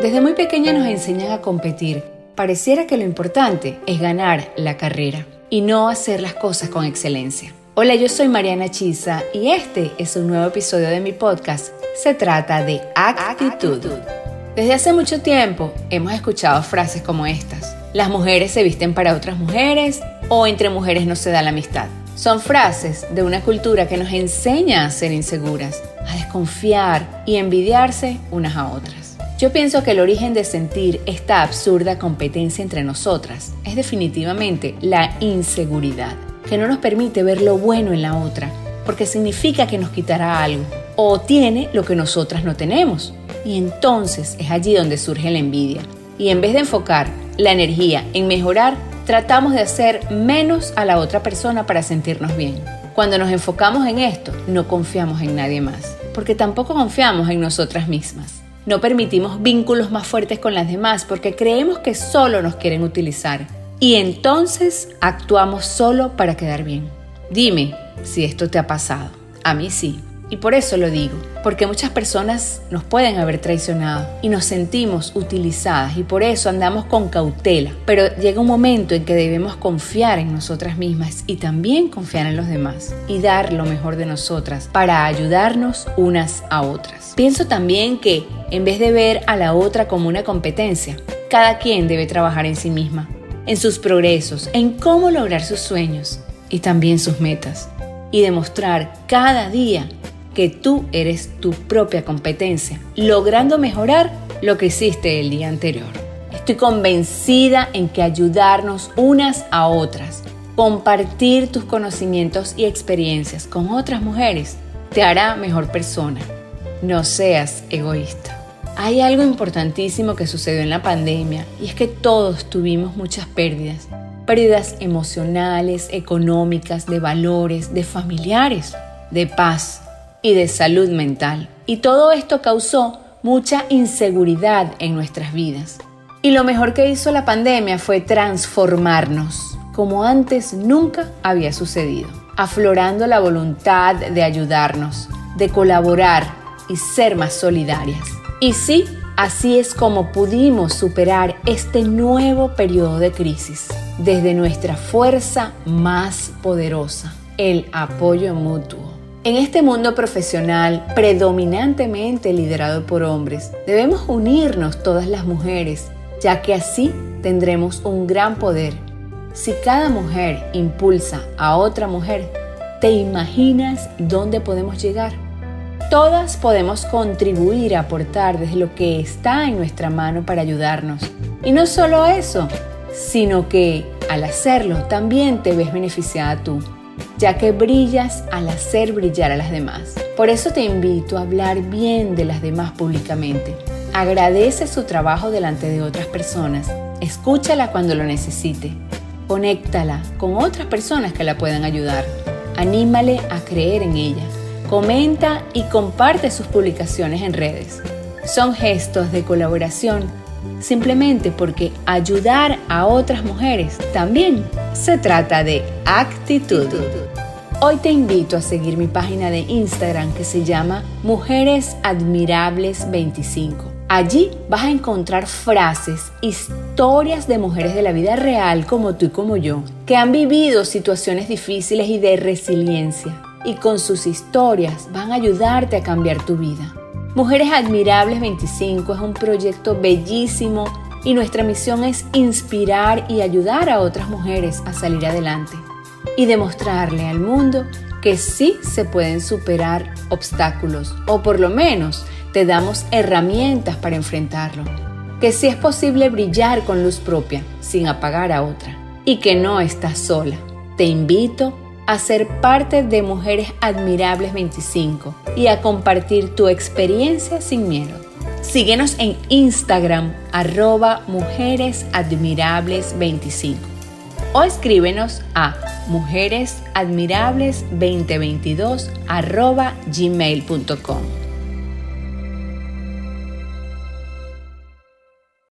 Desde muy pequeña nos enseñan a competir. Pareciera que lo importante es ganar la carrera y no hacer las cosas con excelencia. Hola, yo soy Mariana Chisa y este es un nuevo episodio de mi podcast. Se trata de actitud. Desde hace mucho tiempo hemos escuchado frases como estas. Las mujeres se visten para otras mujeres o entre mujeres no se da la amistad. Son frases de una cultura que nos enseña a ser inseguras, a desconfiar y envidiarse unas a otras. Yo pienso que el origen de sentir esta absurda competencia entre nosotras es definitivamente la inseguridad, que no nos permite ver lo bueno en la otra, porque significa que nos quitará algo o tiene lo que nosotras no tenemos. Y entonces es allí donde surge la envidia. Y en vez de enfocar la energía en mejorar, tratamos de hacer menos a la otra persona para sentirnos bien. Cuando nos enfocamos en esto, no confiamos en nadie más, porque tampoco confiamos en nosotras mismas. No permitimos vínculos más fuertes con las demás porque creemos que solo nos quieren utilizar. Y entonces actuamos solo para quedar bien. Dime si esto te ha pasado. A mí sí. Y por eso lo digo, porque muchas personas nos pueden haber traicionado y nos sentimos utilizadas y por eso andamos con cautela. Pero llega un momento en que debemos confiar en nosotras mismas y también confiar en los demás y dar lo mejor de nosotras para ayudarnos unas a otras. Pienso también que en vez de ver a la otra como una competencia, cada quien debe trabajar en sí misma, en sus progresos, en cómo lograr sus sueños y también sus metas y demostrar cada día que tú eres tu propia competencia, logrando mejorar lo que hiciste el día anterior. Estoy convencida en que ayudarnos unas a otras, compartir tus conocimientos y experiencias con otras mujeres, te hará mejor persona. No seas egoísta. Hay algo importantísimo que sucedió en la pandemia y es que todos tuvimos muchas pérdidas. Pérdidas emocionales, económicas, de valores, de familiares, de paz, y de salud mental. Y todo esto causó mucha inseguridad en nuestras vidas. Y lo mejor que hizo la pandemia fue transformarnos, como antes nunca había sucedido, aflorando la voluntad de ayudarnos, de colaborar y ser más solidarias. Y sí, así es como pudimos superar este nuevo periodo de crisis, desde nuestra fuerza más poderosa, el apoyo mutuo. En este mundo profesional predominantemente liderado por hombres, debemos unirnos todas las mujeres, ya que así tendremos un gran poder. Si cada mujer impulsa a otra mujer, ¿te imaginas dónde podemos llegar? Todas podemos contribuir a aportar desde lo que está en nuestra mano para ayudarnos. Y no solo eso, sino que al hacerlo también te ves beneficiada tú ya que brillas al hacer brillar a las demás. Por eso te invito a hablar bien de las demás públicamente. Agradece su trabajo delante de otras personas. Escúchala cuando lo necesite. Conéctala con otras personas que la puedan ayudar. Anímale a creer en ella. Comenta y comparte sus publicaciones en redes. Son gestos de colaboración simplemente porque ayudar a otras mujeres también se trata de actitud. Hoy te invito a seguir mi página de Instagram que se llama Mujeres Admirables 25. Allí vas a encontrar frases, historias de mujeres de la vida real como tú y como yo, que han vivido situaciones difíciles y de resiliencia. Y con sus historias van a ayudarte a cambiar tu vida. Mujeres Admirables 25 es un proyecto bellísimo y nuestra misión es inspirar y ayudar a otras mujeres a salir adelante y demostrarle al mundo que sí se pueden superar obstáculos o por lo menos te damos herramientas para enfrentarlo. Que sí es posible brillar con luz propia sin apagar a otra y que no estás sola. Te invito ser parte de Mujeres Admirables 25 y a compartir tu experiencia sin miedo. Síguenos en Instagram arroba Mujeres Admirables 25 o escríbenos a mujeresadmirables2022 arroba gmail.com.